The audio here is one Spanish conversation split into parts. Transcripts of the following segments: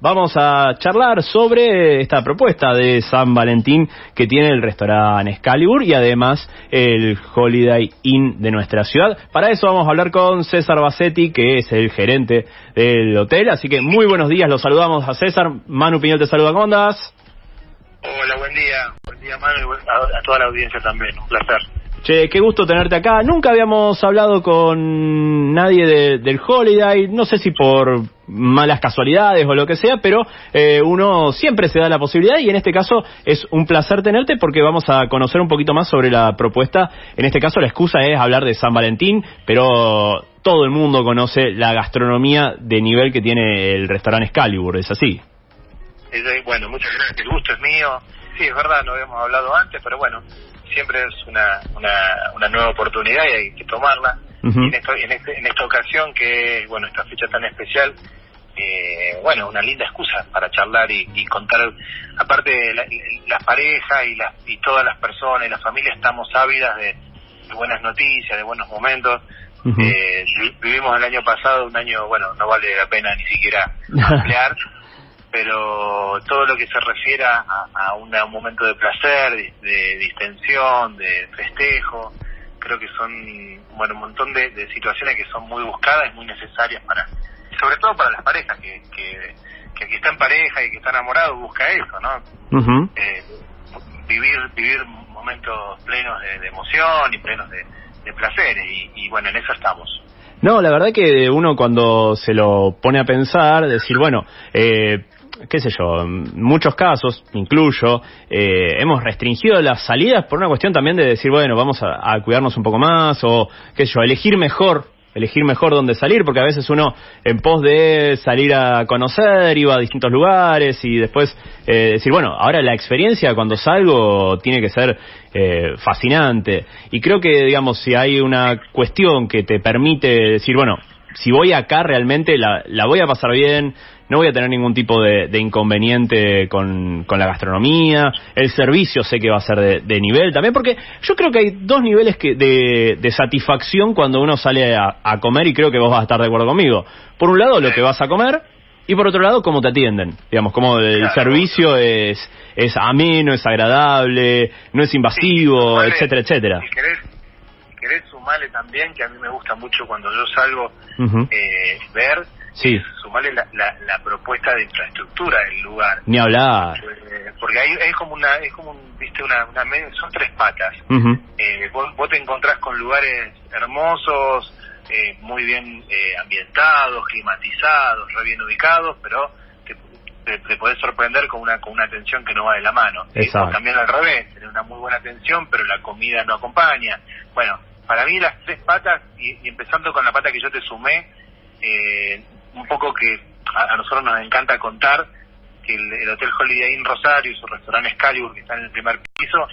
vamos a charlar sobre esta propuesta de San Valentín que tiene el restaurante Excalibur y además el Holiday Inn de nuestra ciudad. Para eso vamos a hablar con César Bassetti, que es el gerente del hotel. Así que muy buenos días, los saludamos a César. Manu Piñol te saluda, ¿cómo andás? Hola, buen día. Buen día, Manu, y a, a toda la audiencia también. Un placer. Che, qué gusto tenerte acá. Nunca habíamos hablado con nadie de- del Holiday, no sé si por malas casualidades o lo que sea, pero eh, uno siempre se da la posibilidad y en este caso es un placer tenerte porque vamos a conocer un poquito más sobre la propuesta. En este caso la excusa es hablar de San Valentín, pero todo el mundo conoce la gastronomía de nivel que tiene el restaurante Excalibur, ¿es así? Bueno, muchas gracias. El gusto es mío. Sí, es verdad, no habíamos hablado antes, pero bueno, siempre es una, una, una nueva oportunidad y hay que tomarla. Y en, esto- en, este- en esta ocasión, que bueno, esta fecha tan especial, eh, bueno, una linda excusa para charlar y, y contar. Aparte, la- las parejas y, las, y todas las personas y las familias estamos ávidas de, de buenas noticias, de buenos momentos. Eh, vi- vivimos el año pasado un año, bueno, no vale la pena ni siquiera ampliar, pero todo lo que se refiere a, a una- un momento de placer, de, de distensión, de festejo, creo que son bueno un montón de, de situaciones que son muy buscadas y muy necesarias para, sobre todo para las parejas, que, que, que el que está en pareja y que está enamorado busca eso, ¿no? Eh, vivir vivir momentos plenos de, de emoción y plenos de, de placeres y, y bueno, en eso estamos. No, la verdad que uno cuando se lo pone a pensar, decir, bueno, eh, qué sé yo, muchos casos, incluyo, eh, hemos restringido las salidas por una cuestión también de decir, bueno, vamos a, a cuidarnos un poco más o, qué sé yo, elegir mejor, elegir mejor dónde salir, porque a veces uno en pos de salir a conocer iba a distintos lugares y después eh, decir, bueno, ahora la experiencia cuando salgo tiene que ser eh, fascinante. Y creo que, digamos, si hay una cuestión que te permite decir, bueno, si voy acá realmente la, la voy a pasar bien, no voy a tener ningún tipo de, de inconveniente con, con la gastronomía, el servicio sé que va a ser de, de nivel también, porque yo creo que hay dos niveles que de, de satisfacción cuando uno sale a, a comer y creo que vos vas a estar de acuerdo conmigo. Por un lado, lo que vas a comer y por otro lado, cómo te atienden. Digamos, como el Claro. servicio es, es ameno, es agradable, no es invasivo, Sumale- etcétera, etcétera. Si querés, si querés sumarle también, que a mí me gusta mucho cuando yo salgo eh, ver, Sí. sumarle la, la, la propuesta de infraestructura del lugar. Ni hablar. Eh, porque ahí es como una, es como un, viste, una, una son tres patas. Eh, vos, vos te encontrás con lugares hermosos, eh, muy bien eh, ambientados, climatizados, re bien ubicados, pero te, te, te podés sorprender con una con una atención que no va de la mano. Exacto. también al revés, tenés una muy buena atención, pero la comida no acompaña. Bueno, para mí las tres patas, y, y empezando con la pata que yo te sumé, eh, un poco que a, a nosotros nos encanta contar que el, el Hotel Holiday Inn Rosario y su restaurante Excalibur, que está en el primer piso,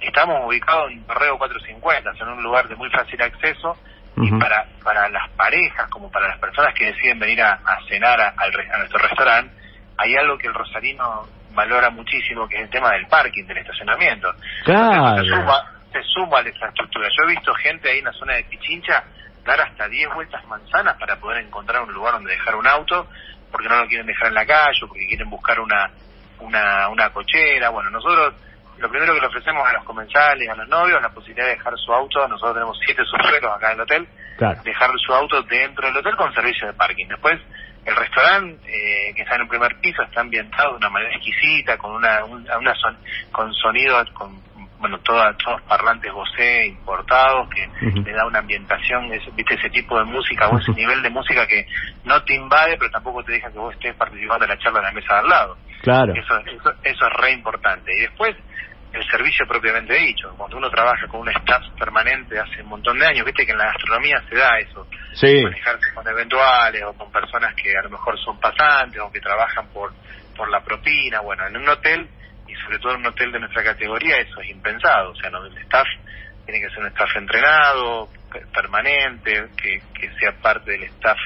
estamos ubicados en Torreo 450, en un lugar de muy fácil acceso, y para, para las parejas, como para las personas que deciden venir a, a cenar a, a nuestro restaurante, hay algo que el rosarino valora muchísimo, que es el tema del parking, del estacionamiento. Claro. Se suma, se suma a la infraestructura. Yo he visto gente ahí en la zona de Pichincha dar hasta 10 vueltas manzanas para poder encontrar un lugar donde dejar un auto, porque no lo quieren dejar en la calle, o porque quieren buscar una, una, una cochera. Bueno, nosotros lo primero que le ofrecemos a los comensales, a los novios, la posibilidad de dejar su auto. Nosotros tenemos siete subsuelos acá en el hotel, Claro. dejar su auto dentro del hotel con servicio de parking. Después, el restaurante, eh, que está en un primer piso, está ambientado de una manera exquisita, con una, un- una son- con sonidos, con bueno, toda- todos parlantes Bose importados, que Ujú. le da una ambientación, ese- viste ese tipo de música o ese nivel de música que no te invade, pero tampoco te deja que vos estés participando de la charla en la mesa de al lado. Claro. Eso, eso, eso es re importante. Y después, el servicio propiamente dicho. Cuando uno trabaja con un staff permanente hace un montón de años, viste que en la gastronomía se da eso. Sí. Manejarse con eventuales o con personas que a lo mejor son pasantes o que trabajan por, por la propina. Bueno, en un hotel, y sobre todo en un hotel de nuestra categoría, eso es impensado. O sea, no, el staff tiene que ser un staff entrenado, pe- permanente, que, que sea parte del staff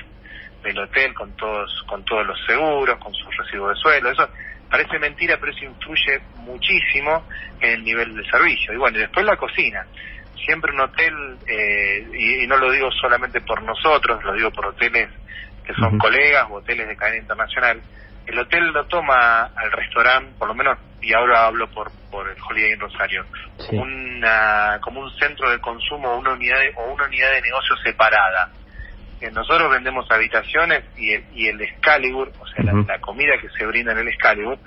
del hotel con todos con todos los seguros, con sus recibos de suelo. Eso parece mentira, pero eso influye muchísimo en el nivel de servicio. Y bueno, y después la cocina. Siempre un hotel, eh, y, y no lo digo solamente por nosotros, lo digo por hoteles que son colegas o hoteles de cadena internacional, el hotel lo toma al restaurante, por lo menos, y ahora hablo por, por el Holiday Inn Rosario, como, una, como un centro de consumo una unidad o una unidad de negocio separada. Eh, nosotros vendemos habitaciones y el, y el Excalibur, o sea, la, comida que se brinda en el Excalibur,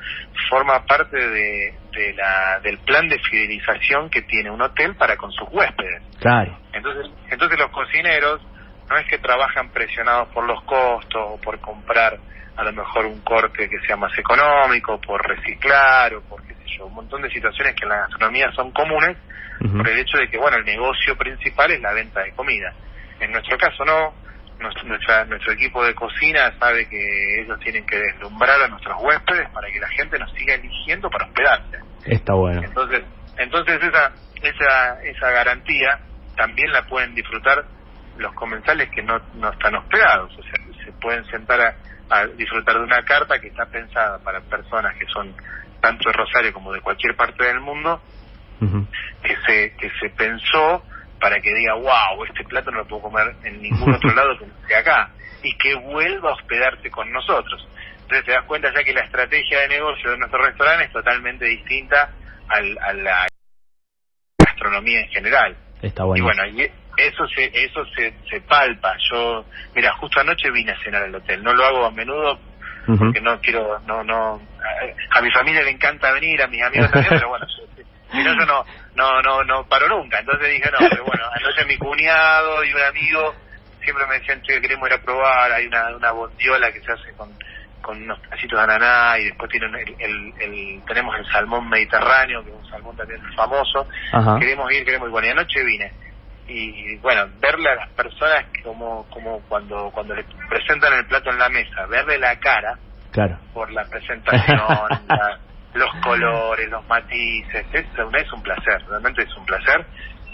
forma parte de, de la, del plan de fidelización que tiene un hotel para con sus huéspedes. Claro. Entonces, entonces los cocineros no es que trabajan presionados por los costos o por comprar a lo mejor un corte que sea más económico, por reciclar o por qué sé yo, un montón de situaciones que en la gastronomía son comunes por el hecho de que, bueno, el negocio principal es la venta de comida. En nuestro caso no, nuestra, nuestro equipo de cocina sabe que ellos tienen que deslumbrar a nuestros huéspedes para que la gente nos siga eligiendo para hospedarse. Está bueno. Entonces, entonces esa, esa, esa garantía también la pueden disfrutar los comensales que no, no están hospedados, o sea, se pueden sentar a, a disfrutar de una carta que está pensada para personas que son tanto de Rosario como de cualquier parte del mundo, que se que se pensó para que diga, wow, este plato no lo puedo comer en ningún otro lado que no sea acá, y que vuelva a hospedarse con nosotros. Entonces te das cuenta ya que la estrategia de negocio de nuestro restaurante es totalmente distinta al, a la gastronomía en general. Está bueno. Y bueno, y eso se eso se, se palpa. Yo, mira, justo anoche vine a cenar al hotel. No lo hago a menudo porque no quiero, no, no. A, mi familia le encanta venir, a mis amigos también, pero bueno, no yo no, no, no, no paro nunca. Entonces dije no, pero bueno, anoche mi cuñado y un amigo siempre me decían che queremos ir a probar. Hay una una bondiola que se hace con con unos pedacitos de ananá y después tienen el, el, tenemos el salmón mediterráneo que es un salmón también famoso queremos ir queremos ir bueno y anoche vine y bueno, verle a las personas como, como cuando, cuando le presentan el plato en la mesa, verle la cara claro. por la presentación, los colores, los matices, es, es un placer, realmente es un placer.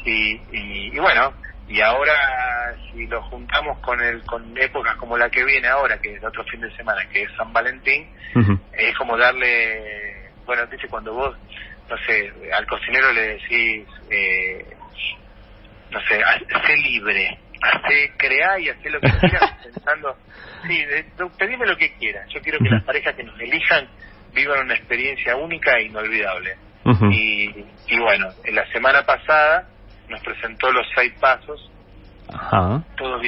Y, y, bueno, y ahora si lo juntamos con el con épocas como la que viene ahora, que es otro fin de semana, que es San Valentín, es como darle, bueno, dice cuando vos, no sé, al cocinero le decís, eh, no sé, sé libre, hace, crea y hace lo que quieras pensando, sí, pedime lo que quieras, yo quiero que las parejas que nos elijan vivan una experiencia única e inolvidable. y, y bueno, en la semana pasada nos presentó los seis pasos, todos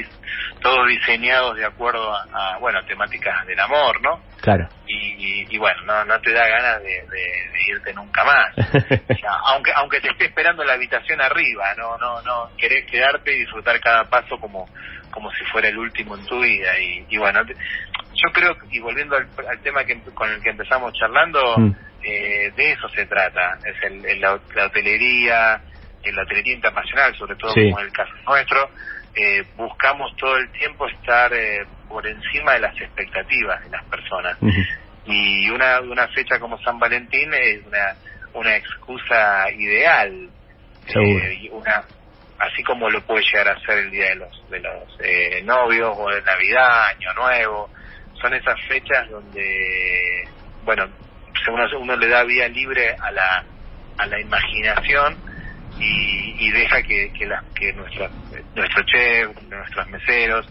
todos diseñados de acuerdo a, bueno temáticas del amor, ¿no? Claro. Y, y, bueno, no, no te da ganas de, irte nunca más. aunque aunque te esté esperando la habitación arriba, no no no querés quedarte y disfrutar cada paso como como si fuera el último en tu vida y, y bueno, yo creo y volviendo al, tema que con el que empezamos charlando, mm. eh, de eso se trata, es el, la, hotelería, en la hotelería internacional, sobre todo como en el caso nuestro, eh, buscamos todo el tiempo estar eh, por encima de las expectativas de las personas. Y una, una fecha como San Valentín es una, una excusa ideal. Eh, una, así como lo puede llegar a ser el día de los, de los eh, novios o de Navidad, Año Nuevo. Son esas fechas donde, bueno, uno, uno le da vía libre a la, a la imaginación y, y deja que, que, la, que nuestra, nuestro chef, nuestros meseros,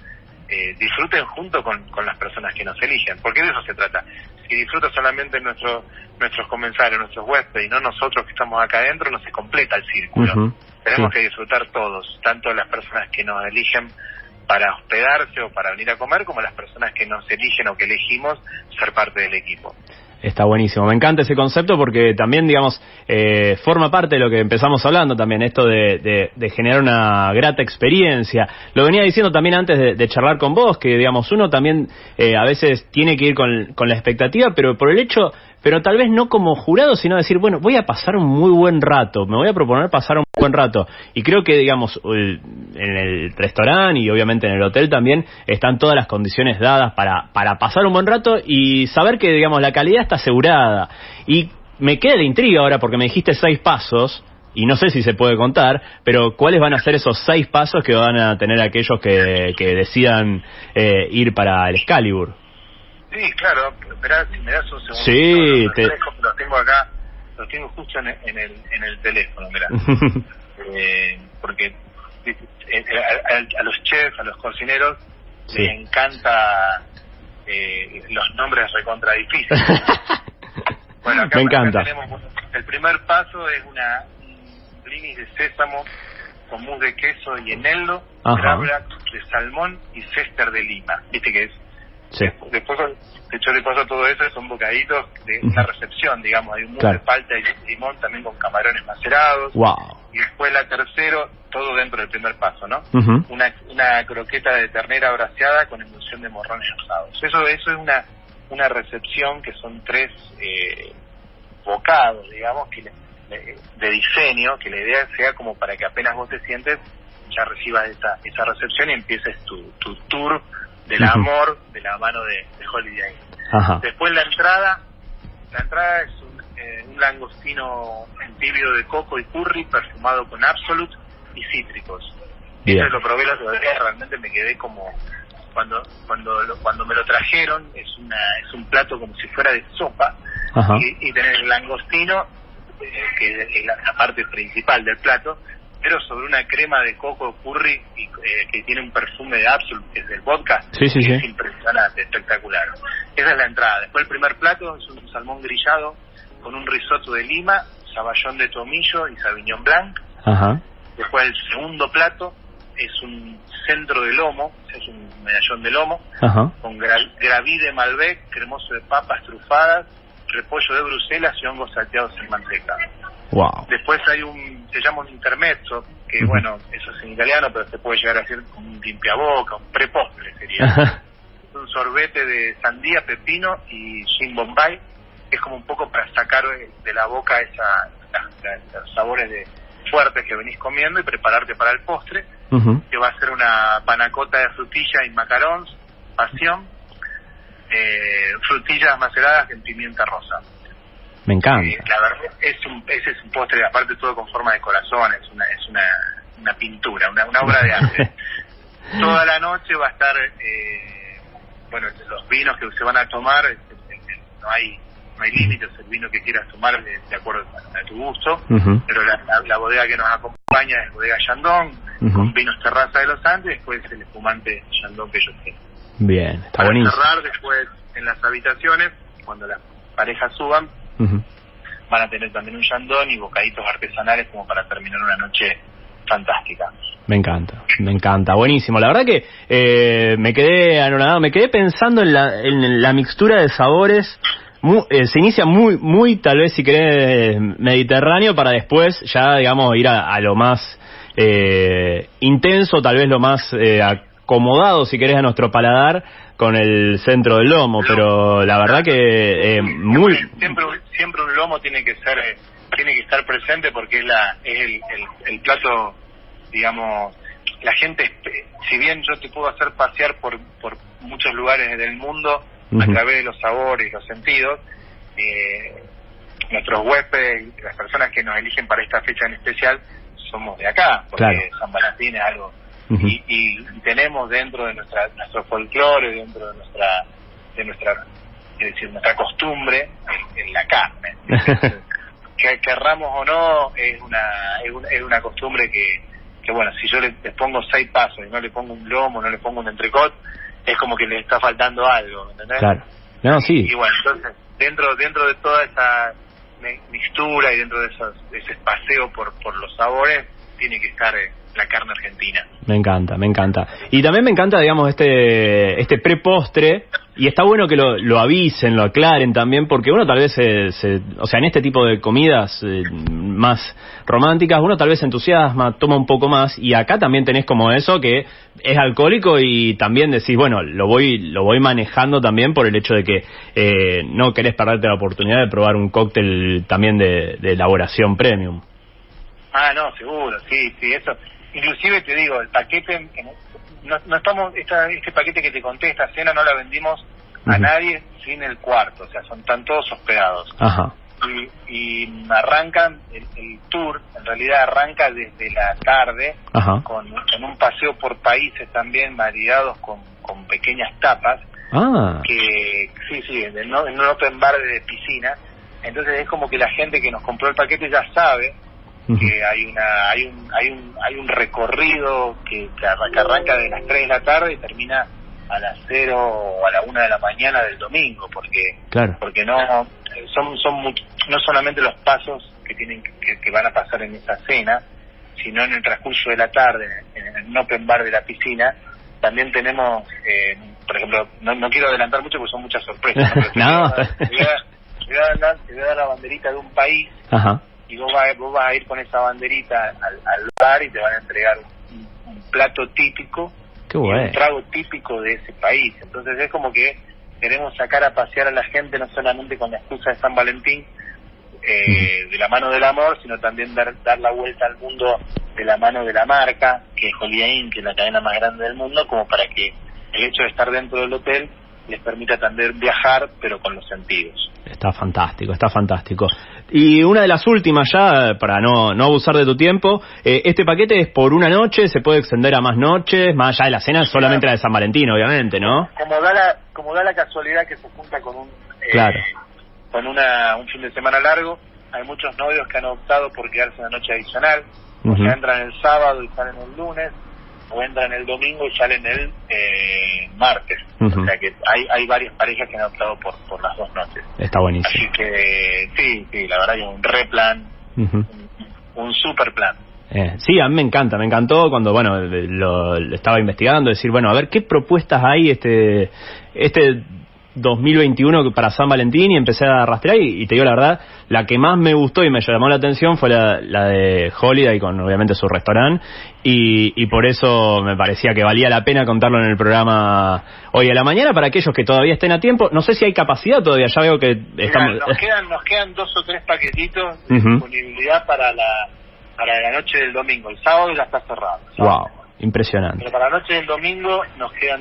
eh, disfruten junto con, con las personas que nos eligen, porque de eso se trata. Si disfruta solamente nuestro, nuestros comensales, nuestros huéspedes y no nosotros que estamos acá adentro, no se completa el círculo. Tenemos que disfrutar todos, tanto las personas que nos eligen para hospedarse o para venir a comer, como las personas que nos eligen o que elegimos ser parte del equipo. Está buenísimo. Me encanta ese concepto porque también, digamos, eh, forma parte de lo que empezamos hablando también, esto de, de, generar una grata experiencia. Lo venía diciendo también antes de, charlar con vos, que, digamos, uno también eh, a veces tiene que ir con, con la expectativa, pero por el hecho pero tal vez no como jurado, sino decir, bueno, voy a pasar un muy buen rato, me voy a proponer pasar un buen rato. Y creo que, digamos, en el restaurante y obviamente en el hotel también están todas las condiciones dadas para, para pasar un buen rato y saber que, digamos, la calidad está asegurada. Y me queda la intriga ahora porque me dijiste seis pasos, y no sé si se puede contar, pero ¿cuáles van a ser esos seis pasos que van a tener aquellos que, que decidan eh, ir para el Excalibur? Sí, claro, espera, si me das un segundo. Sí, los, los, tengo acá, los tengo justo en, en el, en el teléfono, mira. eh, porque eh, a, a, los chefs, a los cocineros, les encanta eh, los nombres recontra difíciles. bueno, acá, Me encanta. tenemos, el primer paso es una un blinis de sésamo con mousse de queso y eneldo, de salmón y cester de lima. Viste que es. Sí. Después, de hecho, le paso todo eso, son bocaditos de una recepción, digamos. Hay un mousse de palta y limón también con camarones macerados. Wow. Y después la tercero, todo dentro del primer paso, ¿no? una, una croqueta de ternera braseada con emulsión de morrones rosados. Eso, eso es una, una recepción que son tres eh, bocados, digamos, que le, de, diseño, que la idea sea como para que apenas vos te sientes, ya recibas esa, esa recepción y empieces tu, tu tour del amor de la mano de, Holiday. Después la entrada, la entrada es un, eh, un langostino en tibio de coco y curry perfumado con Absolute y cítricos. Eso lo probé la otra vez, realmente me quedé como cuando cuando cuando me lo trajeron es una es un plato como si fuera de sopa. Y, y tener el langostino eh, que es la, parte principal del plato, sobre una crema de coco curry eh, que tiene un perfume de Absolute, que es del vodka, sí, sí, es impresionante, espectacular. Esa es la entrada. Después el primer plato es un salmón grillado con un risotto de lima, saballón de tomillo y sauvignon blanc. Después el segundo plato es un centro de lomo, es un medallón de lomo, con graví de Malbec, cremoso de papas trufadas, repollo de Bruselas y hongos salteados en manteca. Wow. Después hay un, se llama un intermezzo, que bueno, eso es en italiano, pero se puede llegar a decir un limpiaboca, un prepostre sería. un sorbete de sandía, pepino y gin bombay. Es como un poco para sacar de la boca esa, los sabores de fuertes que venís comiendo y prepararte para el postre, que va a ser una panacota de frutilla y macarons, pasión, eh, frutillas maceradas en pimienta rosa. Me encanta. Eh, la verdad, es un, ese es un postre, aparte todo con forma de corazón, es una, es una, una pintura, una, una obra de arte. Toda la noche va a estar, eh, bueno, los vinos que se van a tomar, no hay no hay límites, el vino que quieras tomar de, acuerdo a, tu gusto, pero la, la, bodega que nos acompaña es bodega Chandon, con vinos terraza de los Andes, después el espumante Chandon que yo tengo. Bien, está Para buenísimo. cerrar después en las habitaciones, cuando las parejas suban, van a tener también un yandón y bocaditos artesanales como para terminar una noche fantástica. Me encanta, me encanta, buenísimo. La verdad que eh, me quedé anonadado, me quedé pensando en la, en la mixtura de sabores. Eh, se inicia muy, muy, tal vez si querés, mediterráneo para después ya, digamos, ir a, lo más eh, intenso, tal vez lo más eh, acomodado, si querés, a nuestro paladar con el centro del lomo, pero la verdad que eh, muy siempre siempre un lomo tiene que ser eh, tiene que estar presente porque es la es el, el, plato digamos la gente si bien yo te puedo hacer pasear por por muchos lugares del mundo a través de los sabores y los sentidos eh, nuestros huéspedes las personas que nos eligen para esta fecha en especial somos de acá porque San Valentín es algo y, tenemos dentro de nuestra nuestro folclore, dentro de nuestra de nuestra es decir, nuestra costumbre en, la carne. que querramos o no, es una, es una, costumbre que, que, bueno, si yo le, pongo seis pasos y no le pongo un lomo, no le pongo un entrecot, es como que le está faltando algo, ¿entendés? Claro. No, sí. Y, bueno, entonces, dentro, dentro de toda esa mixtura y dentro de, esos, ese paseo por, por los sabores, tiene que estar eh, la carne argentina. Me encanta, me encanta. Y también me encanta, digamos, este, este prepostre, y está bueno que lo, lo, avisen, lo aclaren también, porque uno tal vez, se, o sea, en este tipo de comidas eh, más románticas, uno tal vez se entusiasma, toma un poco más, y acá también tenés como eso que es alcohólico y también decís, bueno, lo voy, lo voy manejando también por el hecho de que eh, no querés perderte la oportunidad de probar un cóctel también de, de elaboración premium. Ah, no, seguro, sí, sí, eso inclusive te digo, el paquete, no, estamos, esta, este paquete que te conté, esta cena no la vendimos a nadie sin el cuarto, o sea, son están todos hospedados. Ajá. Y, y arrancan, el, tour en realidad arranca desde la tarde, Con, un paseo por países también maridados con, con pequeñas tapas, ah. que sí, sí, en, en un open bar de piscina, entonces es como que la gente que nos compró el paquete ya sabe que hay una hay un hay un hay un recorrido que, que, arranca de las 3 de la tarde y termina a las 0 o a la 1 de la mañana del domingo, porque claro. porque no son son no solamente los pasos que tienen que, que van a pasar en esa cena, sino en el transcurso de la tarde, en el open bar de la piscina, también tenemos, eh, por ejemplo, no, no quiero adelantar mucho porque son muchas sorpresas. no, voy a, te, voy a te voy a dar la banderita de un país Ajá. Y vos vas, vos vas a ir con esa banderita al, al bar y te van a entregar un, un plato típico Qué y un trago típico de ese país. Entonces es como que queremos sacar a pasear a la gente no solamente con la excusa de San Valentín, eh, de la mano del amor, sino también dar, dar la vuelta al mundo de la mano de la marca, que es Holiday Inn, que es la cadena más grande del mundo, como para que el hecho de estar dentro del hotel les permita también viajar, pero con los sentidos. Está fantástico, está fantástico. Y una de las últimas ya, para no, no abusar de tu tiempo, eh, este paquete es por una noche, se puede extender a más noches, más allá de la cena, solamente la de San Valentín, obviamente, ¿no? Como da la, como da la casualidad que se junta con un... Eh, claro. Con una, un fin de semana largo, hay muchos novios que han optado por quedarse una noche adicional, Uh o sea, entran el sábado y salen el lunes, o entran el domingo y salen el eh, martes. Uh -huh. O sea que hay, hay varias parejas que han optado por, por las dos noches. Está buenísimo. Así que sí, sí, la verdad que un re plan, Uh -huh. un, un super plan. Eh, sí, a mí me encanta, me encantó cuando, bueno, lo, lo, estaba investigando, decir, bueno, a ver qué propuestas hay este este 2021 para San Valentín y empecé a rastrear y, y, te digo la verdad, la que más me gustó y me llamó la atención fue la, la de Holiday con obviamente su restaurante y, y, por eso me parecía que valía la pena contarlo en el programa hoy a la mañana para aquellos que todavía estén a tiempo. No sé si hay capacidad todavía, ya veo que estamos... Nos, quedan, nos quedan dos o tres paquetitos de uh -huh. disponibilidad para la, para la noche del domingo. El sábado ya está cerrado. Wow. Impresionante. Pero para la noche del domingo nos quedan,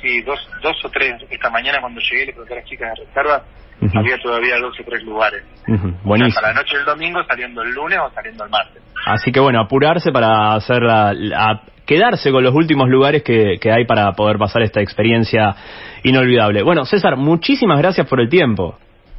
sí, dos, dos o tres. Esta mañana cuando llegué le pregunté a las chicas de reserva, uh -huh. había todavía dos o tres lugares. Uh -huh. Buenísimo. O sea, para la noche del domingo saliendo el lunes o saliendo el martes. Así que bueno, apurarse para hacer la, la quedarse con los últimos lugares que, que hay para poder pasar esta experiencia inolvidable. Bueno, César, muchísimas gracias por el tiempo.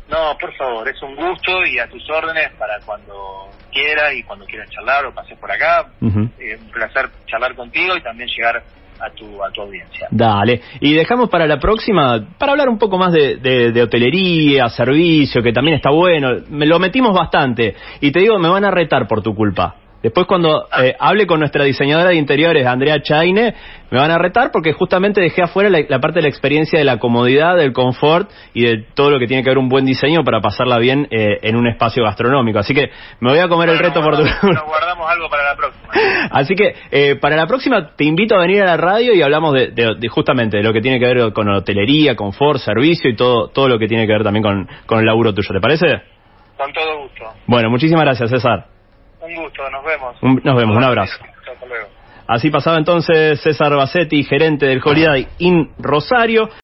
No, por favor, es un gusto y a tus órdenes para cuando quieras y cuando quieras charlar o pases por acá. Uh -huh. eh, un placer charlar contigo y también llegar a tu, a tu audiencia. Dale. Y dejamos para la próxima, para hablar un poco más de, de, de, hotelería, servicio, que también está bueno. Me lo metimos bastante. Y te digo, me van a retar por tu culpa. Después cuando eh, hable con nuestra diseñadora de interiores, Andrea Chaine, me van a retar porque justamente dejé afuera la, la, parte de la experiencia de la comodidad, del confort y de todo lo que tiene que ver un buen diseño para pasarla bien eh, en un espacio gastronómico. Así que me voy a comer bueno, el reto por tu... Nos guardamos algo para la próxima. Así que eh, para la próxima te invito a venir a la radio y hablamos de, de, de, justamente de lo que tiene que ver con hotelería, confort, servicio y todo, todo lo que tiene que ver también con, con el laburo tuyo. ¿Te parece? Con todo gusto. Bueno, muchísimas gracias, César. Un gusto, nos vemos. Un, nos vemos, un abrazo. Hasta luego. Así pasaba entonces César Bassetti, gerente del Holiday Inn Rosario.